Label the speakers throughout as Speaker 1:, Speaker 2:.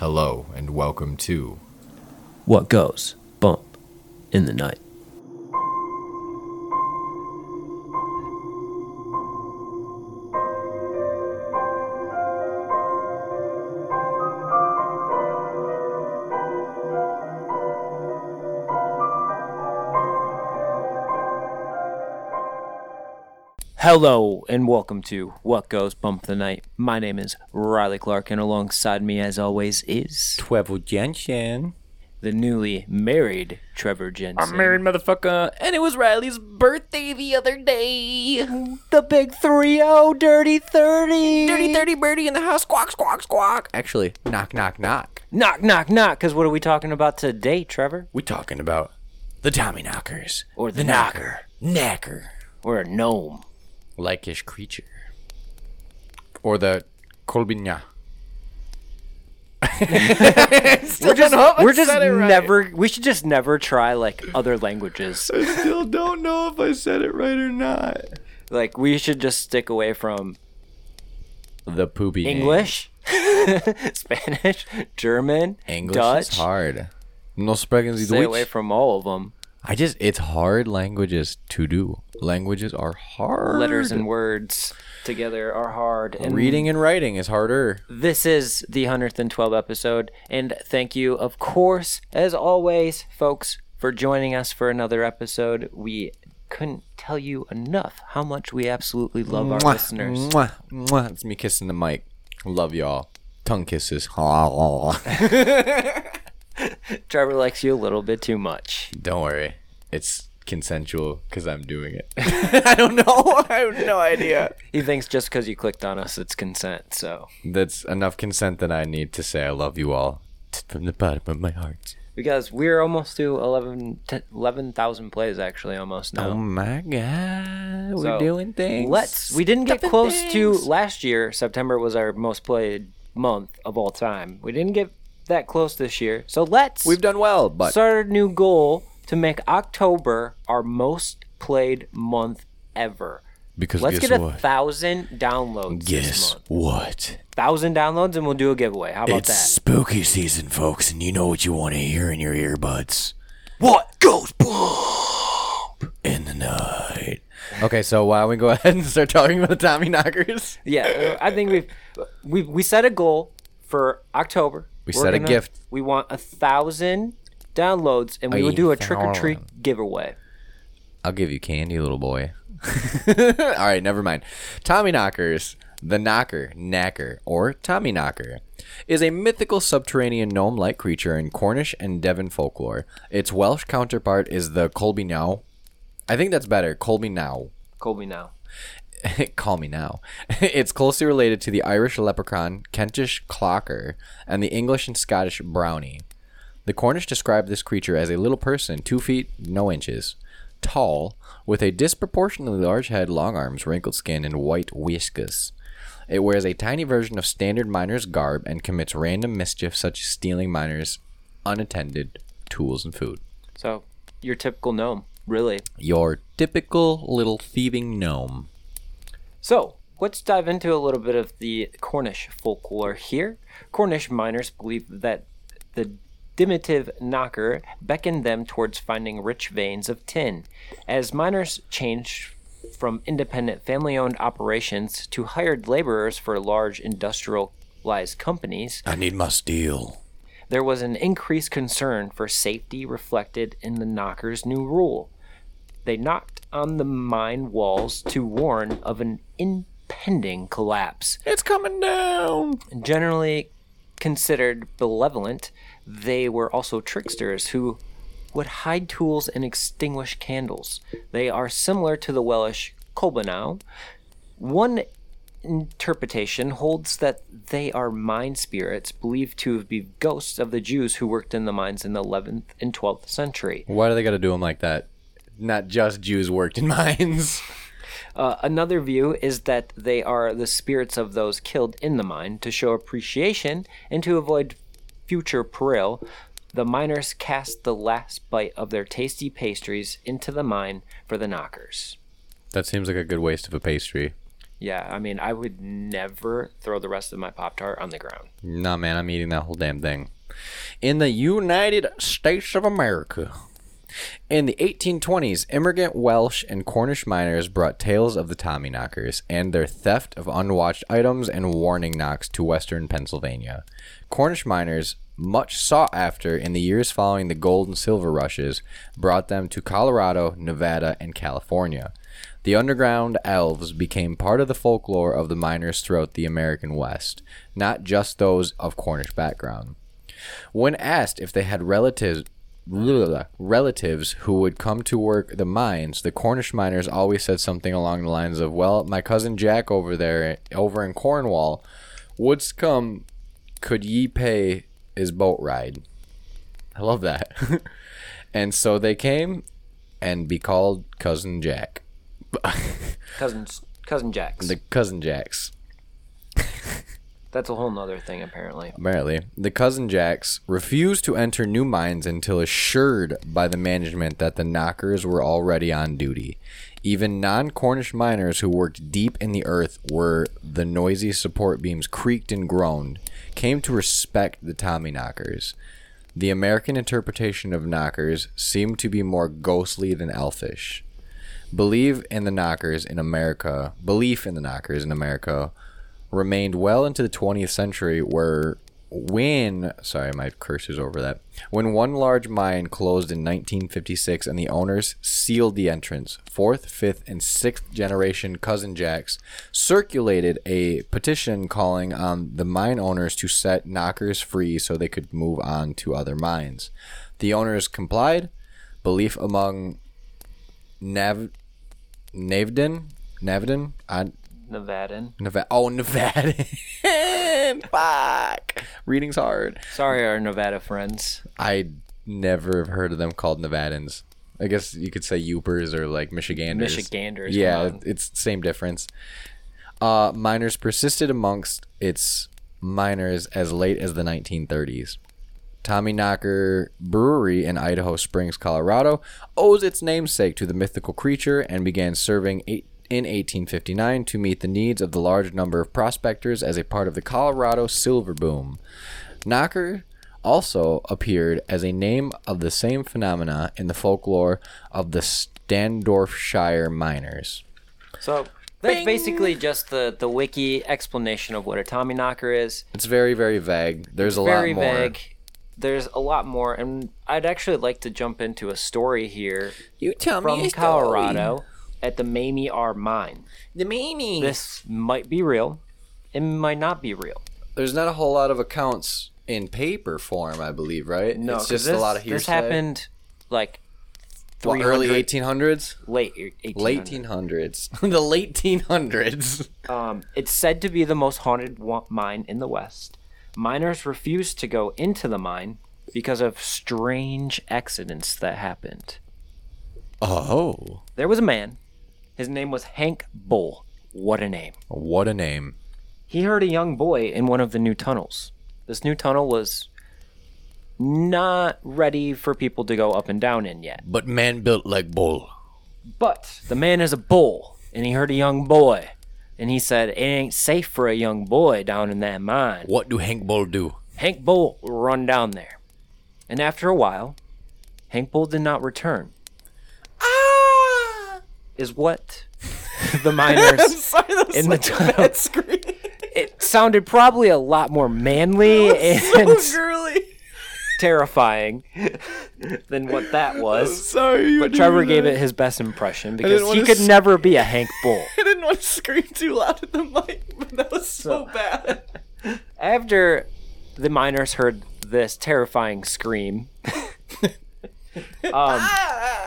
Speaker 1: Hello and welcome to
Speaker 2: What goes bump in the night? Hello and welcome to What Goes Bump the Night. My name is Riley Clark, and alongside me, as always, is
Speaker 3: Trevor Jensen.
Speaker 2: the newly married Trevor Jensen.
Speaker 3: I'm married, motherfucker, and it was Riley's birthday the other day.
Speaker 2: the big 3 0 Dirty 30.
Speaker 3: Dirty 30 birdie in the house, squawk, squawk, squawk. Actually, knock, knock, knock.
Speaker 2: Knock, knock, knock. Because what are we talking about today, Trevor?
Speaker 3: We talking about the Tommy Knockers.
Speaker 2: Or the knocker.
Speaker 3: Knacker.
Speaker 2: Or a gnome.
Speaker 3: Like-ish creature. Or the Kolbinya.
Speaker 2: We're just, we're just never, we should just never try like other languages.
Speaker 3: I still don't know if I said it right or not.
Speaker 2: like, we should just stick away from
Speaker 3: The poopy.
Speaker 2: English, Spanish, German,
Speaker 3: English
Speaker 2: Dutch.
Speaker 3: is hard. No sprechen Sie
Speaker 2: Stay
Speaker 3: Deutsch.
Speaker 2: away from all of them.
Speaker 3: I just, it's hard languages to do. Languages are hard.
Speaker 2: Letters and words together are hard. And
Speaker 3: reading and writing is harder.
Speaker 2: This is the 112th episode, and thank you, of course, as always, folks, for joining us for another episode. We couldn't tell you enough how much we absolutely love our listeners.
Speaker 3: Mwah, mwah. It's me kissing the mic. Love y'all. Tongue kisses.
Speaker 2: Trevor likes you a little bit too much.
Speaker 3: Don't worry. It's consensual because I'm doing it. I don't know. I have no idea.
Speaker 2: He thinks just because you clicked on us, it's consent. So,
Speaker 3: That's enough consent that I need to say I love you all t- from the bottom of my heart.
Speaker 2: because we're almost to 11 plays, actually, almost now.
Speaker 3: Oh my god. We're doing things.
Speaker 2: Let's. We didn't get
Speaker 3: Stuffing
Speaker 2: close to
Speaker 3: things.
Speaker 2: last year. September was our most played month of all time. We didn't get that close this year. So let's
Speaker 3: We've done well, but
Speaker 2: start a new goal to make October our most played month ever.
Speaker 3: because
Speaker 2: Let's
Speaker 3: guess
Speaker 2: get a
Speaker 3: what?
Speaker 2: thousand downloads this
Speaker 3: Guess
Speaker 2: month.
Speaker 3: what?
Speaker 2: Thousand downloads, and we'll do a giveaway. How about
Speaker 3: It's
Speaker 2: that?
Speaker 3: spooky season, folks, and you know what you want to hear in your earbuds.
Speaker 2: What?
Speaker 3: Goes bump in the night. Okay, so why don't we go ahead and start talking about the Tommy Knockers?
Speaker 2: Yeah, uh, I think we've we we set a goal for October.
Speaker 3: We set a
Speaker 2: gonna-
Speaker 3: gift.
Speaker 2: We want a thousand downloads, and we will do a trick or treat giveaway.
Speaker 3: I'll give you candy, little boy. All right, never mind. Tommy Knockers, the Knocker, Knacker, or Tommy Knocker, is a mythical subterranean gnome-like creature in Cornish and Devon folklore. Its Welsh counterpart is the Colby Now. I think that's better. Colby Now.
Speaker 2: Colby now.
Speaker 3: Call me now. it's closely related to the Irish leprechaun, Kentish clocker, and the English and Scottish brownie. The Cornish describe this creature as a little person, two feet no inches, tall, with a disproportionately large head, long arms, wrinkled skin, and white whiskers. It wears a tiny version of standard miner's garb and commits random mischief such as stealing miners' unattended tools and food.
Speaker 2: So your typical gnome, really.
Speaker 3: Your typical little thieving gnome.
Speaker 2: So let's dive into a little bit of the Cornish folklore here. Cornish miners believe that the diminutive knocker beckoned them towards finding rich veins of tin. As miners changed from independent family owned operations to hired laborers for large industrialized companies,
Speaker 3: I need my steel.
Speaker 2: there was an increased concern for safety reflected in the knocker's new rule. They knocked on the mine walls to warn of an impending collapse.
Speaker 3: It's coming down.
Speaker 2: Generally considered benevolent, they were also tricksters who would hide tools and extinguish candles. They are similar to the Welsh Colbanau. One interpretation holds that they are mine spirits believed to be ghosts of the Jews who worked in the mines in the 11th and 12th century.
Speaker 3: Why do they got to do them like that? Not just Jews worked in mines.
Speaker 2: Uh, another view is that they are the spirits of those killed in the mine to show appreciation and to avoid future peril. The miners cast the last bite of their tasty pastries into the mine for the knockers.
Speaker 3: That seems like a good waste of a pastry.
Speaker 2: Yeah, I mean, I would never throw the rest of my Pop Tart on the ground.
Speaker 3: Nah, man, I'm eating that whole damn thing. In the United States of America. In the 1820s, immigrant Welsh and Cornish miners brought tales of the Tommyknockers and their theft of unwatched items and warning knocks to western Pennsylvania. Cornish miners, much sought after in the years following the gold and silver rushes, brought them to Colorado, Nevada, and California. The underground elves became part of the folklore of the miners throughout the American West, not just those of Cornish background. When asked if they had relatives relatives who would come to work the mines, the Cornish miners always said something along the lines of, "Well, my cousin Jack over there, over in Cornwall, would's come. Could ye pay his boat ride?" I love that. and so they came, and be called cousin Jack,
Speaker 2: Cousins, cousin Jacks.
Speaker 3: the cousin Jacks.
Speaker 2: That's a whole nother thing, apparently.
Speaker 3: Apparently, the cousin Jacks refused to enter new mines until assured by the management that the knockers were already on duty. Even non Cornish miners who worked deep in the earth where the noisy support beams creaked and groaned came to respect the Tommy knockers. The American interpretation of knockers seemed to be more ghostly than elfish. Believe in the knockers in America, belief in the knockers in America remained well into the 20th century where when sorry my cursor's over that when one large mine closed in 1956 and the owners sealed the entrance fourth fifth and sixth generation cousin jacks circulated a petition calling on the mine owners to set knockers free so they could move on to other mines. The owners complied. Belief among Nav- Navden Navden
Speaker 2: Nevadan.
Speaker 3: Nevada. Oh, Nevada. Fuck. Reading's hard.
Speaker 2: Sorry, our Nevada friends.
Speaker 3: I never have heard of them called Nevadans. I guess you could say Yoopers or like Michiganders.
Speaker 2: Michiganders,
Speaker 3: Yeah,
Speaker 2: on.
Speaker 3: it's same difference. Uh, miners persisted amongst its miners as late as the 1930s. Tommy Knocker Brewery in Idaho Springs, Colorado, owes its namesake to the mythical creature and began serving eight, in 1859 to meet the needs of the large number of prospectors as a part of the Colorado silver boom. Knocker also appeared as a name of the same phenomena in the folklore of the Standorfshire miners.
Speaker 2: So that's basically just the, the wiki explanation of what a Tommy knocker is.
Speaker 3: It's very, very vague. There's a
Speaker 2: Very
Speaker 3: lot more.
Speaker 2: vague. There's a lot more, and I'd actually like to jump into a story here
Speaker 3: You tell
Speaker 2: from Colorado at the Mamie R mine.
Speaker 3: The meaning.
Speaker 2: This might be real. It might not be real.
Speaker 3: There's not a whole lot of accounts in paper form, I believe, right?
Speaker 2: No,
Speaker 3: it's
Speaker 2: 'cause
Speaker 3: just
Speaker 2: this,
Speaker 3: a lot of hearsay.
Speaker 2: This happened like
Speaker 3: What, early 1800s,
Speaker 2: late 1800s.
Speaker 3: late 1800s, the late 1800s.
Speaker 2: Um, it's said to be the most haunted wa- mine in the West. Miners refused to go into the mine because of strange accidents that happened.
Speaker 3: Oh,
Speaker 2: There was a man. His name was Hank Bull. What a name.
Speaker 3: what a name!
Speaker 2: He heard a young boy in one of the new tunnels. This new tunnel was not ready for people to go up and down in yet.
Speaker 3: But man built like bull.
Speaker 2: But the man is a bull, and he heard a young boy. And he said, It ain't safe for a young boy down in that mine.
Speaker 3: What do Hank Bull do?
Speaker 2: Hank Bull run down there. And after a while, Hank Bull did not return. Is what the miners
Speaker 3: Sorry,
Speaker 2: in the tunnel.
Speaker 3: scream.
Speaker 2: It sounded probably a lot more manly and
Speaker 3: so girly.
Speaker 2: terrifying than what that was.
Speaker 3: Sorry, you
Speaker 2: But Trevor gave it his best impression because he could
Speaker 3: s-
Speaker 2: never be a Hank Bull.
Speaker 3: I didn't want to scream too loud at the mic, but that was so bad.
Speaker 2: After the miners heard this terrifying scream, um,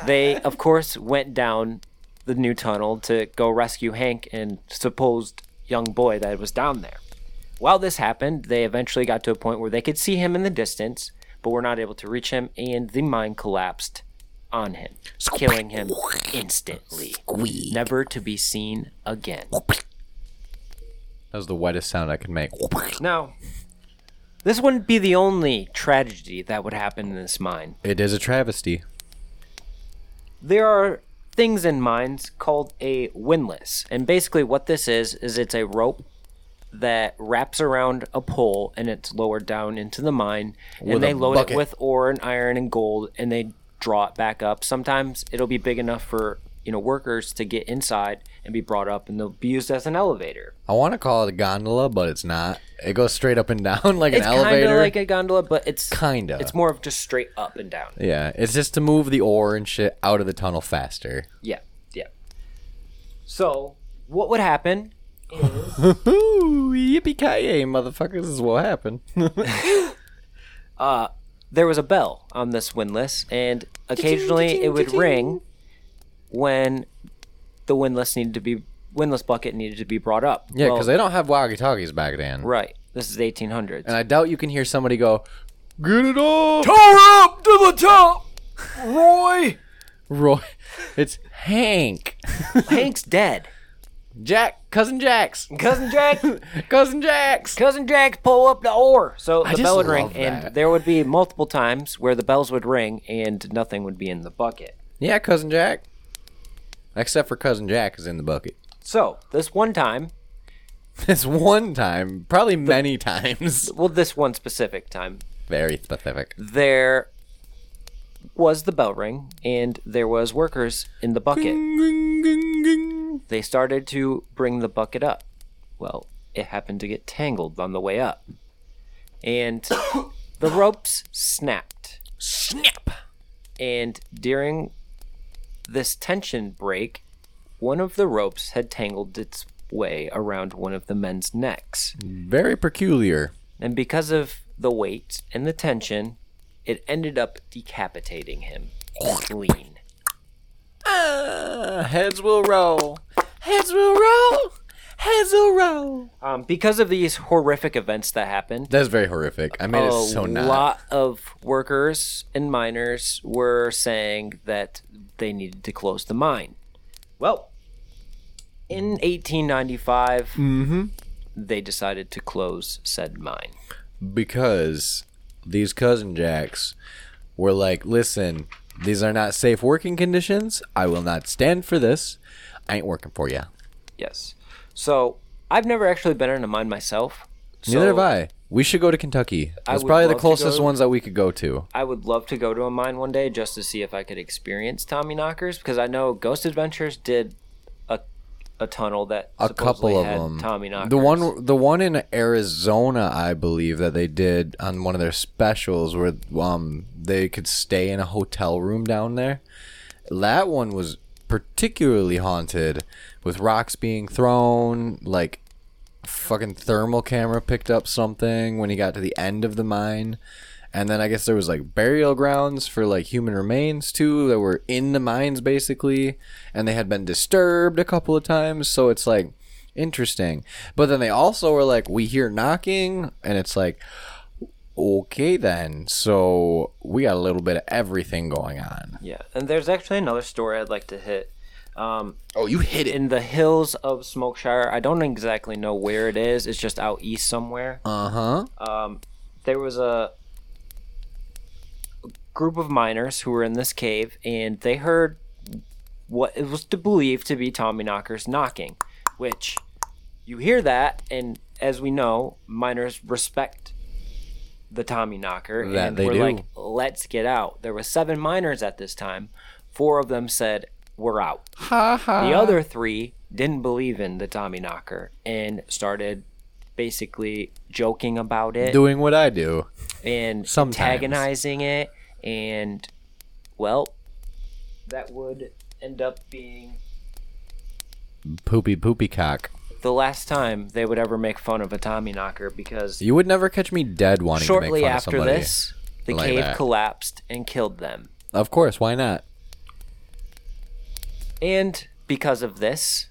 Speaker 2: they, of course, went down the new tunnel to go rescue Hank and supposed young boy that was down there. While this happened, they eventually got to a point where they could see him in the distance, but were not able to reach him, and the mine collapsed on him, killing him instantly, never to be seen again.
Speaker 3: That was the wettest sound I could make.
Speaker 2: Now, this wouldn't be the only tragedy that would happen in this mine.
Speaker 3: It is a travesty.
Speaker 2: There are things in mines called a windlass. And basically, what this is, is it's a rope that wraps around a pole and it's lowered down into the mine.
Speaker 3: With
Speaker 2: and they load
Speaker 3: bucket.
Speaker 2: it with ore and iron and gold and they draw it back up. Sometimes it'll be big enough for you know workers to get inside and be brought up and they'll be used as an elevator.
Speaker 3: I want to call it a gondola, but it's not. It goes straight up and down like an elevator.
Speaker 2: It's
Speaker 3: an
Speaker 2: kind of
Speaker 3: elevator.
Speaker 2: like a gondola, but it's
Speaker 3: Kinda.
Speaker 2: It's more of just straight up and down.
Speaker 3: yeah, it's just to move the ore and shit out of the tunnel faster.
Speaker 2: Yeah, yeah. So what would happen?
Speaker 3: Yippee ki yay, motherfuckers! This is what happened.
Speaker 2: Uh, there was a bell on this windlass, and occasionally it would ring when the windlass needed to be windlass bucket needed to be brought up.
Speaker 3: yeah,
Speaker 2: Well,
Speaker 3: because they don't have walkie talkies back then.
Speaker 2: right. This is 1800s.
Speaker 3: And I doubt you can hear somebody go, "Get it up,
Speaker 1: Power up to the top, Roy.
Speaker 3: Roy." It's Hank,
Speaker 2: Hank's dead.
Speaker 3: Jack, cousin Jack's,
Speaker 2: Cousin Jack,
Speaker 3: cousin Jack's.
Speaker 2: cousin Jack's, pull up the ore. So
Speaker 3: I
Speaker 2: the bell would ring,
Speaker 3: love
Speaker 2: and there would be multiple times where the bells would ring and nothing would be in the bucket.
Speaker 3: Yeah, cousin Jack. Except for cousin Jack is in the bucket.
Speaker 2: So this one time,
Speaker 3: This one time, probably many times.
Speaker 2: well, this one specific time,
Speaker 3: Very specific.
Speaker 2: there was the bell ring, and there was workers in the bucket. They started to bring the bucket up. Well, it happened to get tangled on the way up. And the ropes snapped.
Speaker 3: Snap.
Speaker 2: And during this tension break, one of the ropes had tangled its way around one of the men's necks.
Speaker 3: Very peculiar.
Speaker 2: And because of the weight and the tension, it ended up decapitating him clean.
Speaker 3: Uh, heads will roll. Heads will roll. Heads.
Speaker 2: Um, because of these horrific events that happened,
Speaker 3: That's very horrific. I made
Speaker 2: a
Speaker 3: it so not.
Speaker 2: lot of workers and miners were saying that they needed to close the mine. Well, in 1895,
Speaker 3: Mm-hmm.
Speaker 2: they decided to close said mine.
Speaker 3: because these cousin jacks were like, listen, these are not safe working conditions. I will not stand for this. I ain't working for you.
Speaker 2: Yes. So I've never actually been in a mine myself. So
Speaker 3: Neither have I. We should go to Kentucky.
Speaker 2: I
Speaker 3: That's
Speaker 2: would
Speaker 3: probably the
Speaker 2: love to
Speaker 3: closest
Speaker 2: go-
Speaker 3: ones that we could go to.
Speaker 2: I would love to go to a mine one day just to see if I could experience Tommy Knockers because I know Ghost Adventures did a a tunnel that
Speaker 3: A
Speaker 2: supposedly
Speaker 3: couple of
Speaker 2: had
Speaker 3: them.
Speaker 2: Tommy Knockers.
Speaker 3: The one, the one in Arizona, I believe that they did on one of their specials, where um they could stay in a hotel room down there. That one was particularly haunted, with rocks being thrown. Like, fucking thermal camera picked up something when he got to the end of the mine. And then I guess there was like burial grounds for like human remains too that were in the mines basically, and they had been disturbed a couple of times. So it's like interesting. But then they also were like, we hear knocking, and it's like, okay then. So we got a little bit of everything going on.
Speaker 2: Yeah, and there's actually another story I'd like to hit. Um,
Speaker 3: Oh, you hit
Speaker 2: in the hills of Smokeshire, I don't exactly know where it is. It's just out east somewhere.
Speaker 3: Uh huh.
Speaker 2: Um, There was a group of miners who were in this cave, and they heard what it was to believe to be Tommy Knockers knocking, which you hear that, and as we know, miners respect the Tommy Knocker,
Speaker 3: That
Speaker 2: and
Speaker 3: they
Speaker 2: we're
Speaker 3: do.
Speaker 2: like, let's get out. There were seven miners at this time. Four of them said, "We're out."
Speaker 3: Ha ha.
Speaker 2: The other three didn't believe in the Tommy Knocker and started basically joking about it
Speaker 3: Doing what I do.
Speaker 2: and
Speaker 3: sometimes.
Speaker 2: antagonizing it. And, well, that would end up being
Speaker 3: Poopy poopy cock.
Speaker 2: The last time they would ever make fun of a Tommy Knocker because
Speaker 3: You would never catch me dead wanting to
Speaker 2: shortly
Speaker 3: make fun
Speaker 2: after
Speaker 3: of somebody.
Speaker 2: this, the
Speaker 3: like
Speaker 2: cave
Speaker 3: that.
Speaker 2: collapsed and killed them.
Speaker 3: Of course, why not?
Speaker 2: And because of this,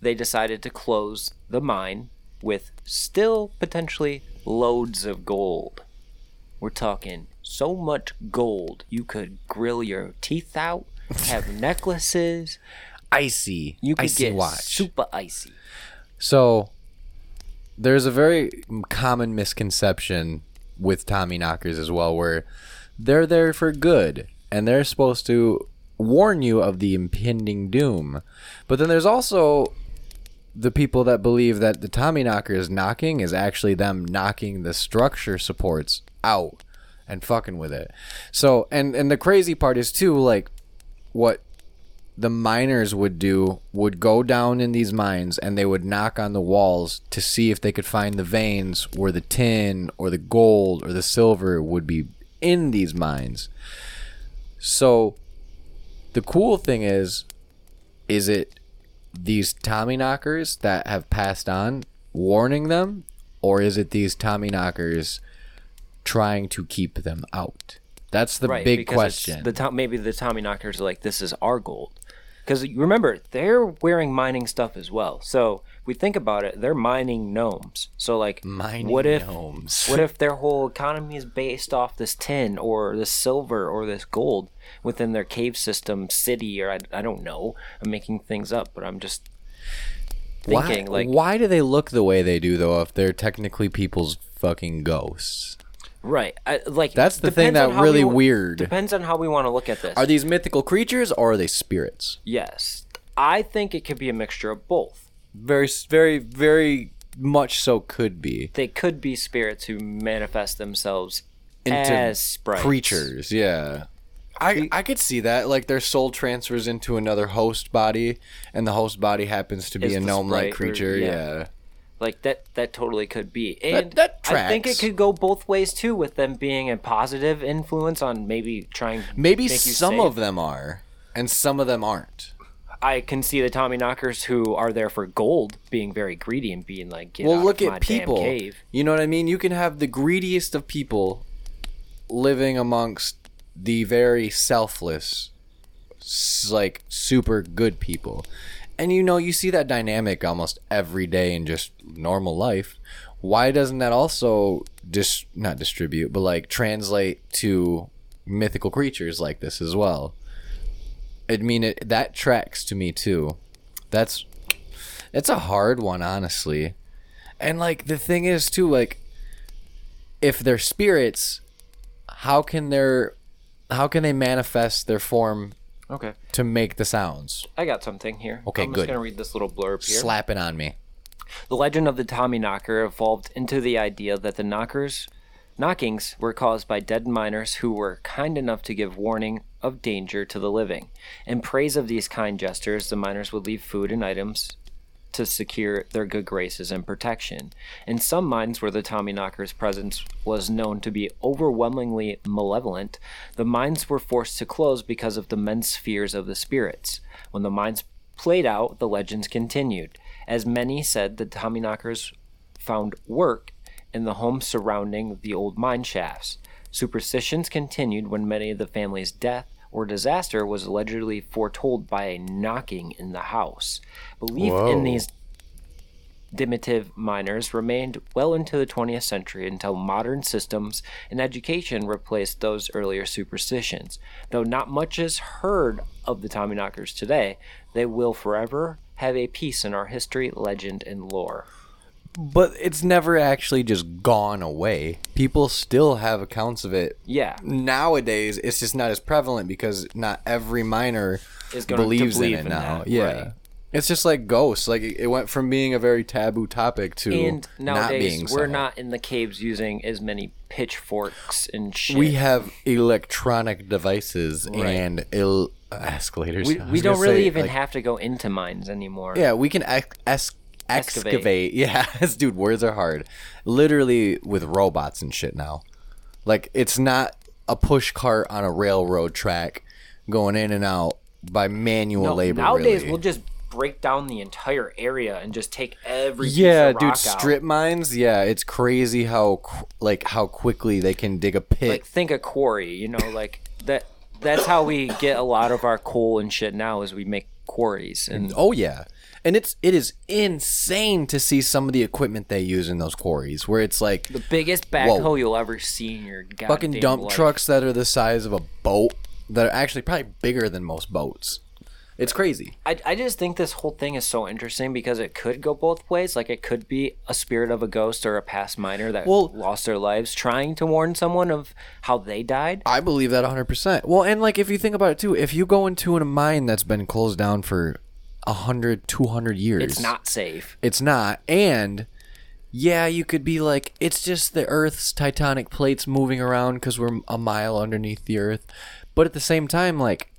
Speaker 2: they decided to close the mine with still potentially loads of gold. We're talking so much gold you could grill your teeth out, have necklaces,
Speaker 3: Icy.
Speaker 2: you could
Speaker 3: icy
Speaker 2: get
Speaker 3: watch.
Speaker 2: super icy.
Speaker 3: So there's a very common misconception with Tommy knockers as well, where they're there for good and they're supposed to warn you of the impending doom. But then there's also the people that believe that the Tommy knockers knocking is actually them knocking the structure supports out and fucking with it. So and and the crazy part is too like what the miners would do would go down in these mines and they would knock on the walls to see if they could find the veins where the tin or the gold or the silver would be in these mines. So the cool thing is is it these Tommy knockers that have passed on warning them or is it these Tommy knockers trying to keep them out? That's the
Speaker 2: right,
Speaker 3: big question.
Speaker 2: The maybe the Tommy knockers are like, this is our gold. Because remember, they're wearing mining stuff as well. So if we think about it, they're mining gnomes. So like,
Speaker 3: Mining
Speaker 2: what if
Speaker 3: gnomes.
Speaker 2: what if their whole economy is based off this tin or this silver or this gold within their cave system, city, or I, I don't know. I'm making things up, but I'm just thinking
Speaker 3: why,
Speaker 2: like,
Speaker 3: why do they look the way they do though if they're technically people's fucking ghosts?
Speaker 2: Right? I, like
Speaker 3: That's the thing
Speaker 2: depends on
Speaker 3: that
Speaker 2: how
Speaker 3: really
Speaker 2: we
Speaker 3: weird.
Speaker 2: Depends on how we want to look at this.
Speaker 3: Are these mythical creatures or are they spirits?
Speaker 2: yes, I think it could be a mixture of both.
Speaker 3: Very very very much so could be
Speaker 2: they could be spirits who manifest themselves
Speaker 3: into
Speaker 2: as sprites.
Speaker 3: creatures, yeah. I, I could see that like their soul transfers into another host body and the host body happens to be
Speaker 2: Is
Speaker 3: a
Speaker 2: the
Speaker 3: gnome like
Speaker 2: sprite or-
Speaker 3: creature
Speaker 2: yeah.
Speaker 3: yeah.
Speaker 2: Like that that totally could be. And
Speaker 3: that
Speaker 2: I think it could go both ways too with them being a positive influence on maybe trying
Speaker 3: maybe some of them are and some of them aren't.
Speaker 2: I can see the Tommy knockers who are there for gold being very greedy and being like get
Speaker 3: well look at people. you know what i mean? You can have the greediest of people living amongst the very selfless like super good people and you know you see that dynamic almost every day in just normal life. Why doesn't that also dis not distribute but like translate to mythical creatures like this as well? I mean it that tracks to me too. That's it's a hard one honestly. And like the thing is too like if they're spirits how can their how can they manifest their form
Speaker 2: Okay.
Speaker 3: to make the sounds
Speaker 2: I got something here.
Speaker 3: Okay,
Speaker 2: I'm just
Speaker 3: good.
Speaker 2: gonna read this little blurb here.
Speaker 3: slapping on me
Speaker 2: The legend of the Tommy Knocker evolved into the idea that the knockers knockings were caused by dead miners who were kind enough to give warning of danger to the living. In praise of these kind gestures, the miners would leave food and items to secure their good graces and protection. In some mines where the Tommy Knocker's presence was known to be overwhelmingly malevolent, the mines were forced to close because of the men's fears of the spirits. When the mines played out, the legends continued. As many said, the Tommy Knockers found work in the homes surrounding the old mine shafts. Superstitions continued when many of the family's death or disaster was allegedly foretold by a knocking in the house. Belief in these dimitive miners remained well into the 20th century until modern systems and education replaced those earlier superstitions. Though not much is heard of the Tommyknockers today, they will forever have a piece in our history, legend, and lore.
Speaker 3: But it's never actually just gone away people still have accounts of it
Speaker 2: Yeah.
Speaker 3: nowadays it's just not as prevalent because not every miner
Speaker 2: Is gonna
Speaker 3: believes
Speaker 2: believe
Speaker 3: in it
Speaker 2: in
Speaker 3: now
Speaker 2: that,
Speaker 3: yeah
Speaker 2: right.
Speaker 3: it's just like ghosts like it went from being a very taboo topic to
Speaker 2: And
Speaker 3: not being
Speaker 2: we're
Speaker 3: so.
Speaker 2: not in the caves using as many pitchforks and shit.
Speaker 3: we have electronic devices
Speaker 2: Right.
Speaker 3: and il- escalators
Speaker 2: we, we don't really
Speaker 3: say,
Speaker 2: even
Speaker 3: like-
Speaker 2: have to go into mines anymore.
Speaker 3: Yeah, we can es-
Speaker 2: Excavate.
Speaker 3: excavate. Yeah, dude, words are hard. Literally with robots and shit now. Like it's not a push cart on a railroad track going in and out by manual
Speaker 2: No,
Speaker 3: labor.
Speaker 2: nowadays,
Speaker 3: really.
Speaker 2: we'll just break down the entire area and just take every
Speaker 3: yeah, dude, strip
Speaker 2: out.
Speaker 3: mines. Yeah, it's crazy how like how quickly they can dig a pit.
Speaker 2: Like think a quarry, you know, like that. That's how we get a lot of our coal and shit now. Is we make quarries and
Speaker 3: Oh yeah. And it's it is insane to see some of the equipment they use in those quarries where it's like
Speaker 2: the biggest backhoe you'll ever see in your goddamn
Speaker 3: fucking dump
Speaker 2: life.
Speaker 3: trucks that are the size of a boat that are actually probably bigger than most boats. It's crazy.
Speaker 2: I, I just think this whole thing is so interesting because it could go both ways. Like it could be a spirit of a ghost or a past miner that
Speaker 3: Well-
Speaker 2: lost their lives trying to warn someone of how they died.
Speaker 3: I believe that 100%. Well, and like if you think about it too, if you go into a mine that's been closed down for 100, 200 years,
Speaker 2: It's not safe.
Speaker 3: It's not. And yeah, you could be like, it's just the Earth's tectonic plates moving around because we're a mile underneath the Earth. But at the same time, like,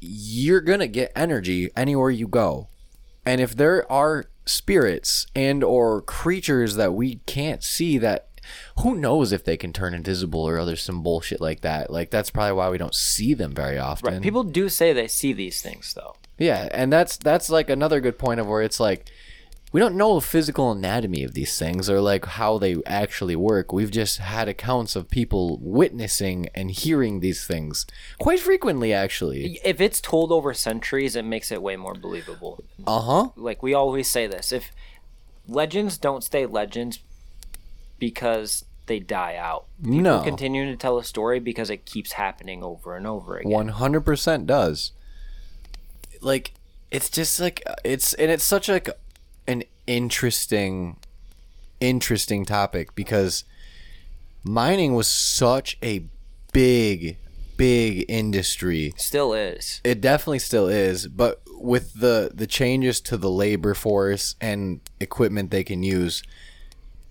Speaker 3: you're going to get energy anywhere you go. And if there are spirits and or creatures that we can't see that who knows if they can turn invisible or other some bullshit like that. Like that's probably why we don't see them very often.
Speaker 2: Right. People do say they see these things though.
Speaker 3: Yeah, and that's that's like another good point of where it's like we don't know the physical anatomy of these things or like how they actually work. We've just had accounts of people witnessing and hearing these things quite frequently actually.
Speaker 2: If it's told over centuries, it makes it way more believable.
Speaker 3: Uh-huh.
Speaker 2: Like we always say this, if legends don't stay legends because they die out. People
Speaker 3: No.
Speaker 2: continue to tell a story because it keeps happening over and over again.
Speaker 3: 100% does. Like it's just like it's and it's such like an interesting interesting topic because mining was such a big big industry
Speaker 2: Still is.
Speaker 3: It definitely still is, but with the the changes to the labor force and equipment they can use,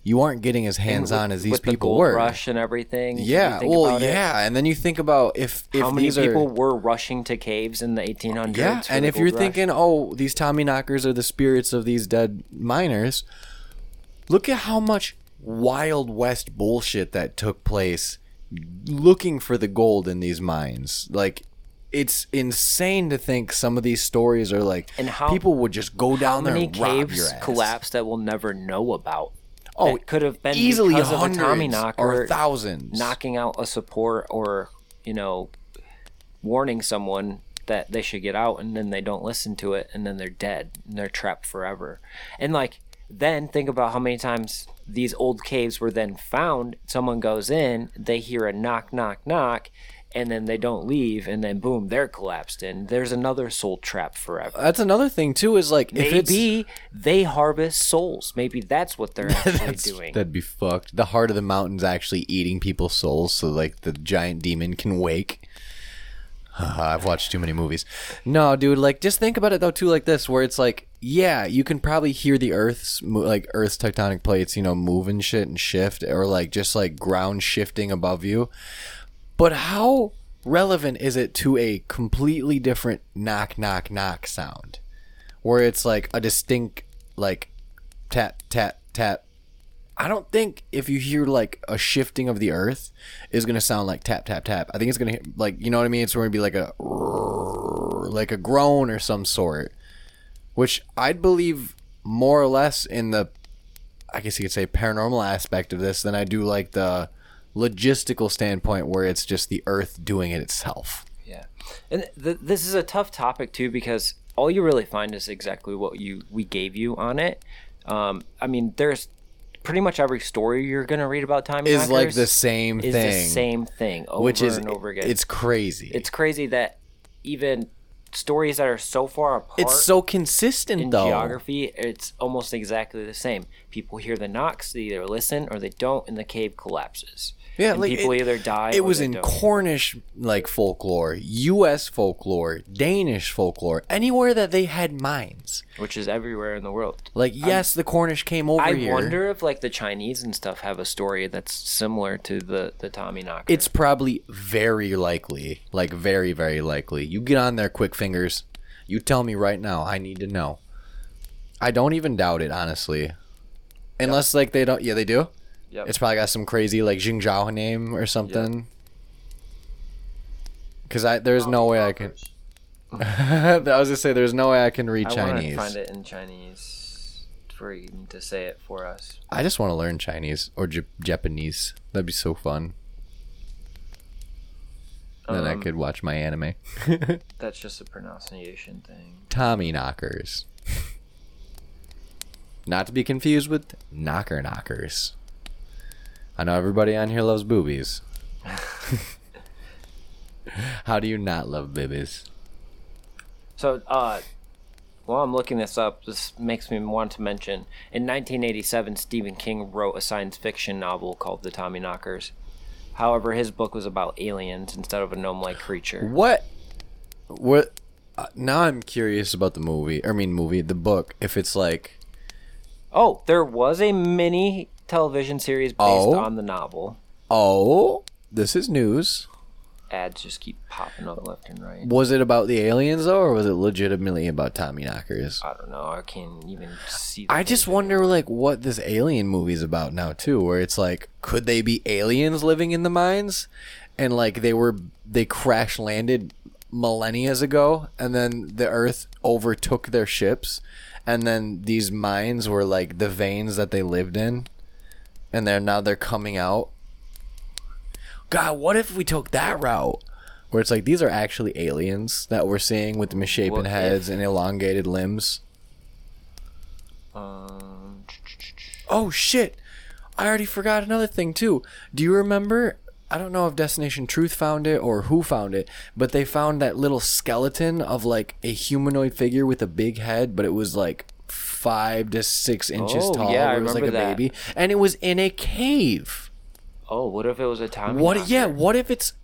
Speaker 3: you aren't getting as hands on as these
Speaker 2: With the
Speaker 3: people
Speaker 2: gold
Speaker 3: were.
Speaker 2: rush and everything.
Speaker 3: Yeah,
Speaker 2: you
Speaker 3: well,
Speaker 2: about it.
Speaker 3: yeah, and then you think about if if
Speaker 2: How many
Speaker 3: these
Speaker 2: people
Speaker 3: are
Speaker 2: were rushing to caves in the 1800s?
Speaker 3: yeah, and
Speaker 2: the
Speaker 3: if you're
Speaker 2: rush?
Speaker 3: thinking, oh, these Tommy knockers are the spirits of these dead miners, look at how much Wild West bullshit that took place looking for the gold in these mines. Like, it's insane to think some of these stories are like
Speaker 2: And how-
Speaker 3: people would just go down there
Speaker 2: many
Speaker 3: and rob your
Speaker 2: caves
Speaker 3: ass.
Speaker 2: collapsed that we'll never know about?
Speaker 3: Oh,
Speaker 2: That could have been
Speaker 3: easily
Speaker 2: because of a Tommy
Speaker 3: or
Speaker 2: knocker
Speaker 3: thousands.
Speaker 2: knocking out a support or you know warning someone that they should get out and then they don't listen to it and then they're dead and they're trapped forever and like then think about how many times these old caves were then found someone goes in they hear a knock knock knock and then they don't leave and then boom they're collapsed and there's another soul trap forever
Speaker 3: That's another thing too. Is like if it's
Speaker 2: maybe they harvest souls maybe that's what they're actually
Speaker 3: That's-
Speaker 2: doing
Speaker 3: That'd be fucked. The heart of the mountain's actually eating people's souls, so like the giant demon can wake. I've watched too many movies. No, dude, like just think about it though too, like this, where it's like, yeah, you can probably hear the Earth's like Earth's tectonic plates, you know, move and shit and shift, or like just like ground shifting above you. But how relevant is it to a completely different knock knock knock sound, where it's like a distinct like tap tap tap I don't think if you hear like a shifting of the earth is gonna sound like tap tap tap. I think it's gonna like you know what I mean. It's going to be like a like a groan or some sort, which I'd believe more or less in the I guess you could say paranormal aspect of this than I do like the logistical standpoint where it's just the earth doing it itself.
Speaker 2: Yeah, and th- this is a tough topic too because all you really find is exactly what you we gave you on it. Um, I mean, there's pretty much every story you're gonna read about time
Speaker 3: Is like the same
Speaker 2: is
Speaker 3: thing,
Speaker 2: the same thing over
Speaker 3: which is
Speaker 2: and over again.
Speaker 3: it's crazy.
Speaker 2: it's crazy that even stories that are so far apart
Speaker 3: it's so consistent
Speaker 2: in
Speaker 3: though.
Speaker 2: geography, it's almost exactly the same. People hear the knocks, they either listen or they don't, and the cave collapses.
Speaker 3: Yeah,
Speaker 2: And
Speaker 3: like
Speaker 2: people
Speaker 3: it-
Speaker 2: either die.
Speaker 3: It was in
Speaker 2: don't.
Speaker 3: Cornish like folklore, U.S. folklore, Danish folklore, anywhere that they had mines.
Speaker 2: which is everywhere in the world.
Speaker 3: Like, yes, the Cornish came over
Speaker 2: I
Speaker 3: here.
Speaker 2: wonder if like the Chinese and stuff have a story that's similar to the the Tommy Knocker.
Speaker 3: It's probably very likely, like very, very likely. You get on there, quick fingers. You tell me right now. I need to know. I don't even doubt it, honestly. Unless like they don't. Yeah, they do.
Speaker 2: Yep.
Speaker 3: It's probably got some crazy like Jingzhao name or something. Because I there's no way I can. I was gonna say there's no way I can read
Speaker 2: I want to
Speaker 3: Chinese.
Speaker 2: find it in Chinese for you to say it for us.
Speaker 3: I just want to learn Chinese or J- Japanese. That'd be so fun. then I
Speaker 2: Um,
Speaker 3: could watch my anime.
Speaker 2: That's just a pronunciation thing.
Speaker 3: Tommy knockers. Not to be confused with knocker knockers. I know everybody on here loves boobies. How do you not love boobies?
Speaker 2: So, uh, while I'm looking this up, this makes me want to mention in 1987, Stephen King wrote a science fiction novel called The Tommy Knockers. However, his book was about aliens instead of a gnome like creature.
Speaker 3: What? What? Uh, now I'm curious about the movie. I mean, movie, the book. If it's like,
Speaker 2: Oh, there was a mini television series based
Speaker 3: Oh?
Speaker 2: on the novel.
Speaker 3: oh, this is news.
Speaker 2: Ads just keep popping up left and right.
Speaker 3: Was it about the aliens though, or was it legitimately about Tommy Knockers?
Speaker 2: I don't know. I can't even see.
Speaker 3: I just wonder, like, what this alien movie's about now too. Where it's like, could they be aliens living in the mines, and like they were they crash landed millennia ago, and then the Earth overtook their ships, and then these mines were like the veins that they lived in, and they're now they're coming out. God, what if we took that route? Where it's like these are actually aliens that we're seeing with the misshapen
Speaker 2: What if-
Speaker 3: heads and elongated limbs.
Speaker 2: Um,
Speaker 3: Oh shit! I already forgot another thing too. Do you remember? I don't know if Destination Truth found it or who found it, but they found that little skeleton of like a humanoid figure with a big head, but it was like five to six inches
Speaker 2: Oh,
Speaker 3: tall.
Speaker 2: yeah, I
Speaker 3: it was like a
Speaker 2: that.
Speaker 3: baby, and it was in a cave.
Speaker 2: oh, what if it was a Tommy?
Speaker 3: What?
Speaker 2: Knocker?
Speaker 3: Yeah. What if it's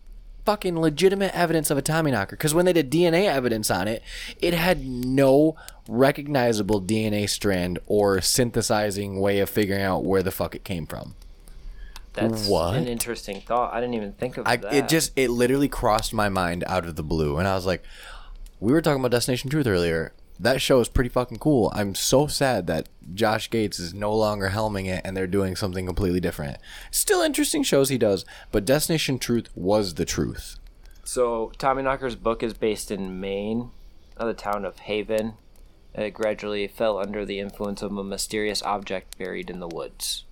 Speaker 3: fucking legitimate evidence of a Tommy knocker? Because when they did DNA evidence on it, it had no recognizable DNA strand or synthesizing way of figuring out where the fuck it came from.
Speaker 2: That's
Speaker 3: What?
Speaker 2: an interesting thought. I didn't even think of
Speaker 3: I,
Speaker 2: that.
Speaker 3: it just it literally crossed my mind out of the blue, and I was like, we were talking about Destination Truth earlier. That show is pretty fucking cool. I'm so sad that Josh Gates is no longer helming it, and they're doing something completely different. Still interesting shows he does, but Destination Truth was the truth.
Speaker 2: So Tommy Knocker's book is based in Maine, uh, the town of Haven. It gradually fell under the influence of a mysterious object buried in the woods.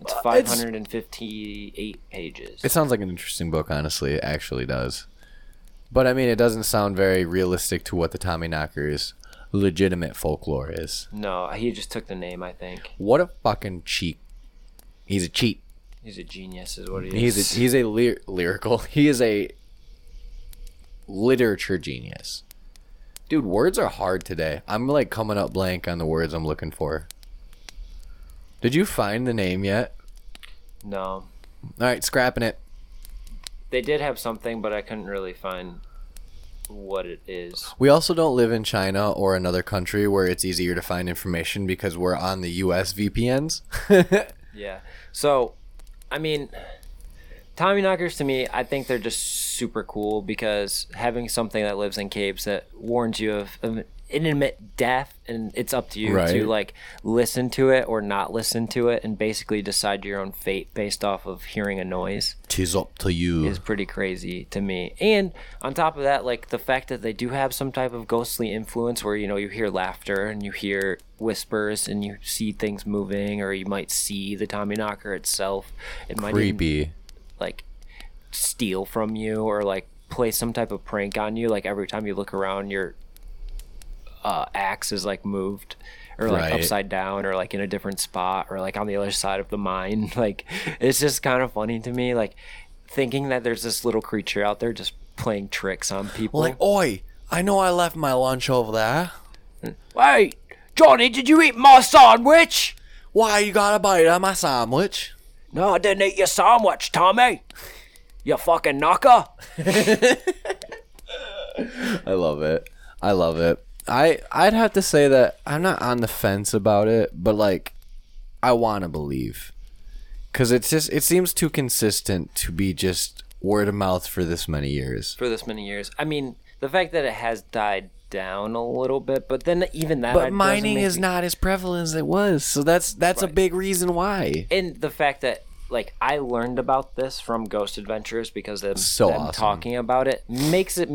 Speaker 2: It's
Speaker 3: Uh, it's-
Speaker 2: 558 pages.
Speaker 3: It sounds like an interesting book, honestly. It actually does. But I mean, it doesn't sound very realistic to what the Tommy Knockers legitimate folklore is.
Speaker 2: no, he just took the name, I think.
Speaker 3: What a fucking cheat. He's a cheat.
Speaker 2: He's a genius, is what he is.
Speaker 3: He's a, he's a ly- lyrical. He is a literature genius. Dude, words are hard today. I'm like coming up blank on the words I'm looking for. Did you find the name yet?
Speaker 2: no.
Speaker 3: All right, scrapping it.
Speaker 2: They did have something, but I couldn't really find what it is.
Speaker 3: We also don't live in China or another country where it's easier to find information because we're on the US VPNs.
Speaker 2: Yeah. So, I mean, Tommy knockers to me, I think they're just super cool because having something that lives in caves that warns you of, of intimate death, and it's up to you
Speaker 3: Right.
Speaker 2: to like listen to it or not listen to it, and basically decide your own fate based off of hearing a noise
Speaker 3: Tis up to you.
Speaker 2: is pretty crazy to me. And on top of that, like the fact that they do have some type of ghostly influence where, you know, you hear laughter and you hear whispers and you see things moving or you might see the Tommy Knocker itself. It might
Speaker 3: Creepy.
Speaker 2: like steal from you or like play some type of prank on you. Like every time you look around your uh, axe is like moved or like
Speaker 3: Right.
Speaker 2: upside down or like in a different spot or like on the other side of the mine like it's just kind of funny to me like thinking that there's this little creature out there just playing tricks on people
Speaker 3: Like, oi, I know I left my lunch over there.
Speaker 1: Wait, Johnny, did you eat my sandwich?
Speaker 3: Why you got a bite of my sandwich?
Speaker 1: No, I didn't eat your sandwich, Tommy. You fucking knocker.
Speaker 3: I love it. I love it. I I'd have to say that I'm not on the fence about it, but like I want to believe cuz it's just it seems too consistent to be just word of mouth for this many years.
Speaker 2: for this many years i mean the fact that it has died down a little bit but then even that
Speaker 3: But mining is
Speaker 2: me-
Speaker 3: not as prevalent as it was. So that's that's a big reason why.
Speaker 2: and the fact that like I learned about this from Ghost Adventures because of
Speaker 3: So
Speaker 2: them
Speaker 3: awesome.
Speaker 2: talking about it makes it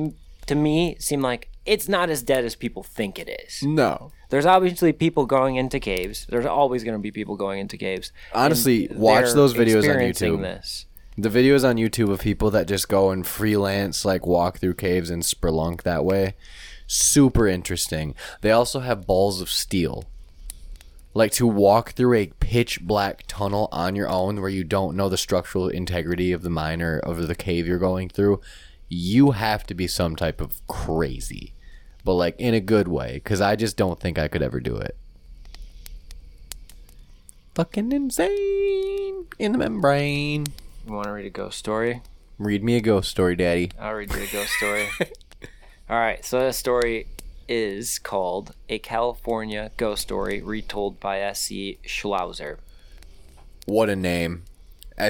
Speaker 2: to me seem like it's not as dead as people think it is.
Speaker 3: No.
Speaker 2: There's obviously people going into caves. There's always going to be people going into caves.
Speaker 3: Honestly, watch those videos on YouTube.
Speaker 2: This.
Speaker 3: The videos on YouTube of people that just go and freelance, like walk through caves and spelunk that way, super interesting. They also have balls of steel. Like to walk through a pitch black tunnel on your own where you don't know the structural integrity of the mine or of the cave you're going through, you have to be some type of crazy. but like in a good way, because I just don't think I could ever do it. Fucking insane in the membrane.
Speaker 2: You want to read a ghost story?
Speaker 3: Read me a ghost story, Daddy.
Speaker 2: I'll read you a ghost story. All right, so the story is called A California Ghost Story Retold by S.C. Schlauser.
Speaker 3: What a name.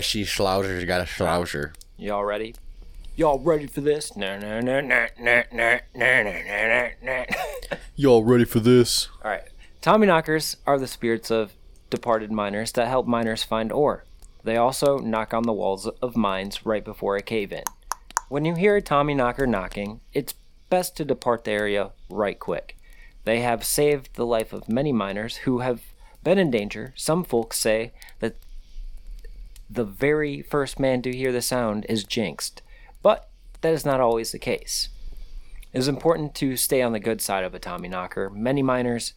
Speaker 3: She Schlauser's got a Schlauser.
Speaker 2: Y'all ready? Y'all ready for this? No, no, no, no, no, no, no, no, no, no.
Speaker 3: Y'all ready for this?
Speaker 2: All right. Tommy knockers are the spirits of departed miners that help miners find ore. They also knock on the walls of mines right before a cave in. When you hear a Tommy knocker knocking, it's best to depart the area right quick. They have saved the life of many miners who have been in danger. Some folks say that the very first man to hear the sound is jinxed, but that is not always the case. It is important to stay on the good side of a Tommy knocker. Many miners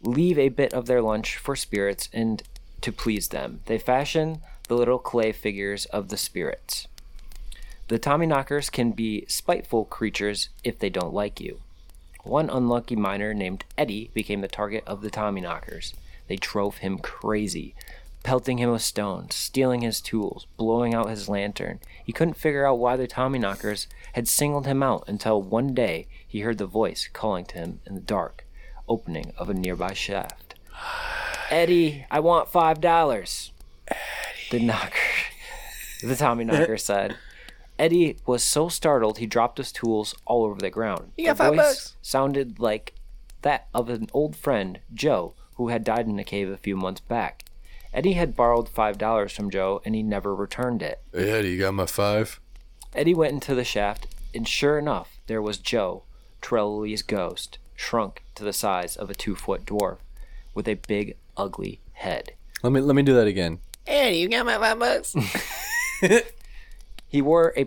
Speaker 2: leave a bit of their lunch for spirits and to please them. They fashion the little clay figures of the spirits. The Tommyknockers can be spiteful creatures if they don't like you. One unlucky miner named Eddie became the target of the Tommyknockers. They drove him crazy, pelting him with stones, stealing his tools, blowing out his lantern. He couldn't figure out why the Tommyknockers had singled him out until one day he heard the voice calling to him in the dark opening of a nearby shaft. Eddie, I want five dollars. The knocker, the Tommy knocker said. Eddie was so startled he dropped his tools all over the ground.
Speaker 3: You got
Speaker 2: the voice
Speaker 3: bucks?
Speaker 2: sounded like that of an old friend, Joe, who had died in a cave a few months back. Eddie had borrowed five dollars from Joe and he never returned it.
Speaker 3: Hey, Eddie, you got my five?
Speaker 2: Eddie went into the shaft, and sure enough, there was Joe, Trelawley's ghost, shrunk to the size of a two foot dwarf, with a big, ugly head.
Speaker 3: Let me let me do that again.
Speaker 4: Eddie, you got my five bucks?
Speaker 2: He wore a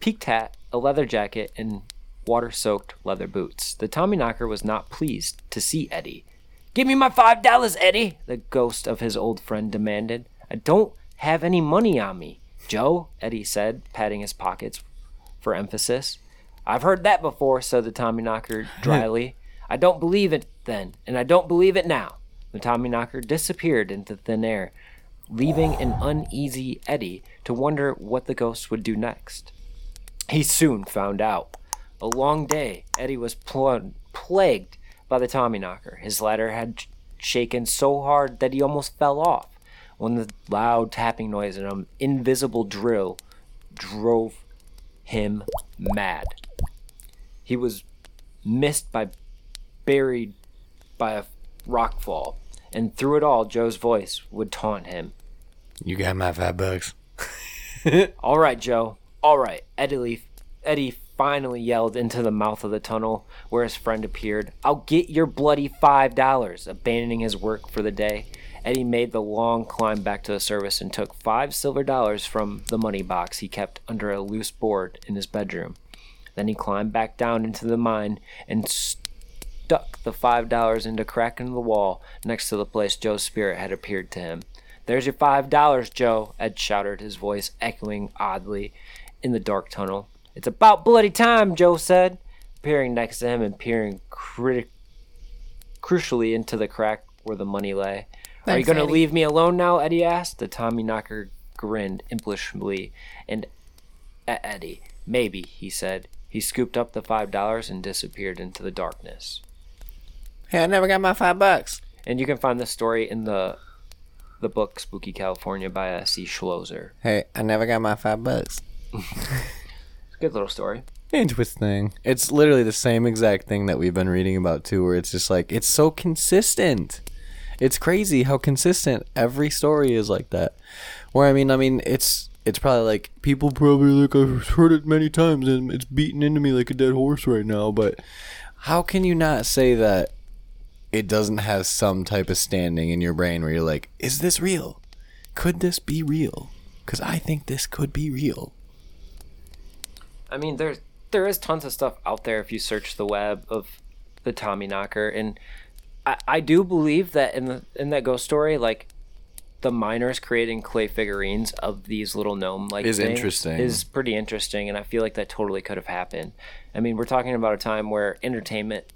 Speaker 2: peaked hat, a leather jacket, and water soaked leather boots. The Tommyknocker was not pleased to see Eddie. Give me my five dollars, Eddie, the ghost of his old friend demanded. I don't have any money on me. Joe, Eddie said, patting his pockets for emphasis. I've heard that before, said the Tommyknocker dryly. I don't believe it then, and I don't believe it now. The Tommyknocker disappeared into thin air, leaving an uneasy Eddie to wonder what the ghost would do next. He soon found out. A long day, Eddie was pl- plagued by the Tommyknocker. His ladder had shaken so hard that he almost fell off when the loud tapping noise and an invisible drill drove him mad. He was missed by buried by a rock fall, and through it all Joe's voice would taunt him.
Speaker 3: You got my five bucks.
Speaker 2: All right, Joe. All right. Eddie, Leaf. Eddie finally yelled into the mouth of the tunnel where his friend appeared. I'll get your bloody five dollars. Abandoning his work for the day, Eddie made the long climb back to the service and took five silver dollars from the money box he kept under a loose board in his bedroom. Then he climbed back down into the mine and stuck the five dollars into a crack in the wall next to the place Joe's spirit had appeared to him. There's your five dollars, Joe, Ed shouted, his voice echoing oddly in the dark tunnel. It's about bloody time, Joe said, peering next to him and peering criti- crucially into the crack where the money lay. Are you going to leave me alone now? Eddie asked. The Tommy knocker grinned impishly and at Eddie. Maybe, he said. He scooped up the five dollars and disappeared into the darkness.
Speaker 4: Hey, I never got my five bucks.
Speaker 2: And you can find this story in the the book Spooky California by uh, C. Schlosser.
Speaker 4: Hey, I never got my five bucks.
Speaker 2: Good little story.
Speaker 3: Interesting. It's literally the same exact thing that we've been reading about too, where it's just like it's so consistent. It's crazy how consistent every story is like that. Where I mean, I mean, it's it's probably like people probably like oh, I've heard it many times and it's beaten into me like a dead horse right now. But how can you not say that it doesn't have some type of standing in your brain where you're like, is this real? Could this be real? Because I think this could be real.
Speaker 2: I mean, there's there is tons of stuff out there if you search the web of the Tommy Knocker, and I, I do believe that in the in that ghost story, like the miners creating clay figurines of these little gnome like
Speaker 3: Is interesting.
Speaker 2: is pretty interesting and i feel like that totally could have happened i mean we're talking about a time where entertainment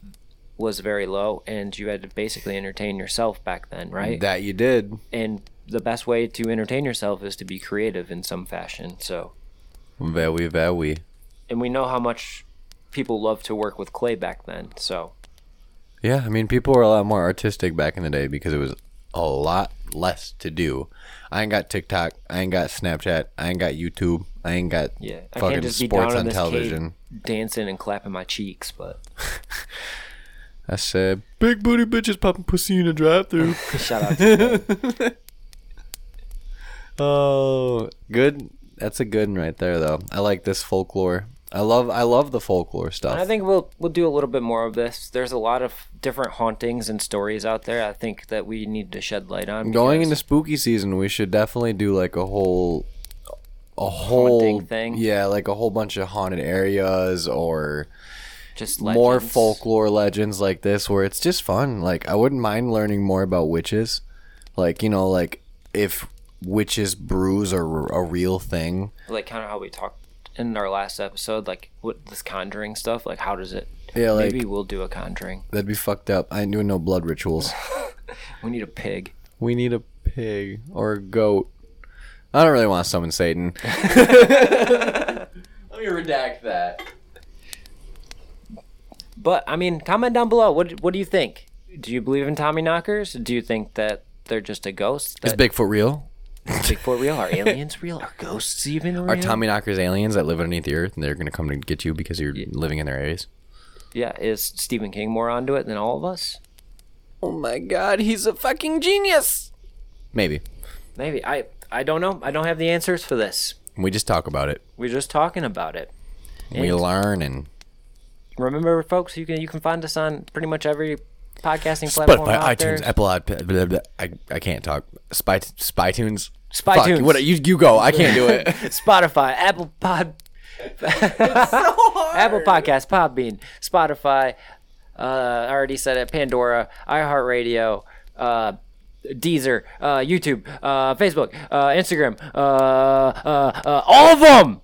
Speaker 2: was very low and you had to basically entertain yourself back then right
Speaker 3: That you did.
Speaker 2: and the best way to entertain yourself is to be creative in some fashion so
Speaker 3: Very, very.
Speaker 2: And we know how much people love to work with clay back then so
Speaker 3: Yeah, I mean, people were a lot more artistic back in the day because it was a lot less to do. I ain't got TikTok. I ain't got Snapchat. I ain't got YouTube. I ain't got
Speaker 2: yeah i
Speaker 3: fucking
Speaker 2: can't just be
Speaker 3: sports on television.
Speaker 2: dancing and clapping my cheeks but
Speaker 3: I said, big booty bitches popping pussy in a drive through.
Speaker 2: shout out to
Speaker 3: oh, good. That's a good one right there, though. I like this folklore. I love, I love the folklore stuff.
Speaker 2: And I think we'll we'll do a little bit more of this. There's a lot of different hauntings and stories out there. I think that we need to shed light on.
Speaker 3: Going into spooky season, we should definitely do like a whole, a whole
Speaker 2: Haunting thing?
Speaker 3: Yeah, like a whole bunch of haunted areas or
Speaker 2: just
Speaker 3: more folklore legends like this, where it's just fun. Like I wouldn't mind learning more about witches, like you know, like if witches brews are a real thing.
Speaker 2: like kind of how we talked in our last episode, like what this conjuring stuff. Like how does it?
Speaker 3: Yeah, like
Speaker 2: Maybe we'll do a conjuring.
Speaker 3: that'd be fucked up. I ain't doing no blood rituals.
Speaker 2: We need a pig.
Speaker 3: we need a pig or a goat. I don't really want to summon Satan. Let me redact that.
Speaker 2: But I mean, comment down below. What what do you think? Do you believe in Tommy knockers? Do you think that they're just a ghost?
Speaker 3: Is Bigfoot real?
Speaker 2: Bigfoot real? Are aliens real? Are ghosts even real?
Speaker 3: Are Tommy Knockers aliens that live underneath the earth and they're gonna come to get you because you're living in their areas?
Speaker 2: Yeah, is Stephen King more onto it than all of us?
Speaker 3: Oh my god, he's a fucking genius. Maybe.
Speaker 2: Maybe. I I don't know. I don't have the answers for this.
Speaker 3: We just talk about it.
Speaker 2: We're just talking about it.
Speaker 3: We learn and
Speaker 2: Remember, folks, you can you can find us on pretty much every podcasting platform
Speaker 3: Spotify,
Speaker 2: out
Speaker 3: iTunes,
Speaker 2: there.
Speaker 3: Apple, iP- blah, blah, I I can't talk. Spy Spytunes.
Speaker 2: Spytunes.
Speaker 3: Fuck, what you you go. I can't do it.
Speaker 2: Spotify, Apple Pod, Apple Podcast, Podbean, Spotify. Uh, I already said it. Pandora, iHeartRadio, uh, Deezer, uh, YouTube, uh, Facebook, uh, Instagram, uh, uh, uh, all of them.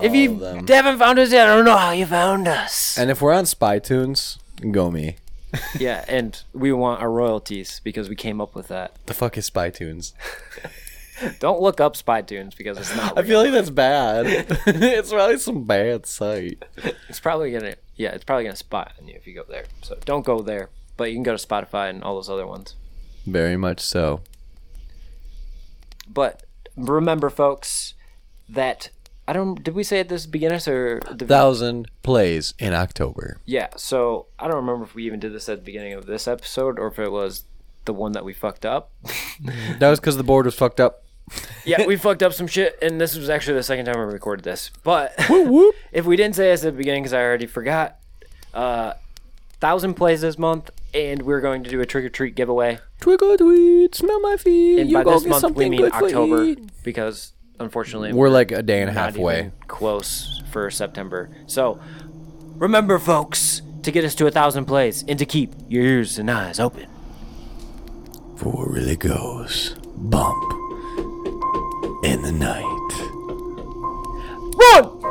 Speaker 2: If you
Speaker 3: of them.
Speaker 2: haven't found us yet, I don't know how you found us.
Speaker 3: and if we're on Spytunes, go me.
Speaker 2: yeah, and we want our royalties because we came up with that.
Speaker 3: The fuck is Spytunes?
Speaker 2: Don't look up SpyTunes because it's not.
Speaker 3: I feel like that's bad. it's probably some bad site.
Speaker 2: It's probably gonna yeah, it's probably gonna spy on you if you go there. So don't go there. But you can go to Spotify and all those other ones.
Speaker 3: Very much so.
Speaker 2: But remember, folks, that I don't. Did we say at this beginners or the,
Speaker 3: Thousand plays in October.
Speaker 2: yeah? So I don't remember if we even did this at the beginning of this episode or if it was the one that we fucked up.
Speaker 3: That was because the board was fucked up.
Speaker 2: yeah, we fucked up some shit, and this was actually the second time we recorded this. But if we didn't say this at the beginning, because I already forgot, uh, thousand plays this month, and we're going to do a trick or treat giveaway.
Speaker 3: Trick or treat, smell my feet.
Speaker 2: And
Speaker 3: you
Speaker 2: by
Speaker 3: go
Speaker 2: this
Speaker 3: get
Speaker 2: month, we
Speaker 3: something
Speaker 2: mean
Speaker 3: good for
Speaker 2: October,
Speaker 3: eat.
Speaker 2: because unfortunately
Speaker 3: We're like a day and a
Speaker 2: not
Speaker 3: half away.
Speaker 2: even close for September. So remember, folks, to get us to a thousand plays and to keep your ears and eyes open.
Speaker 3: For it really goes bump in the night. Run!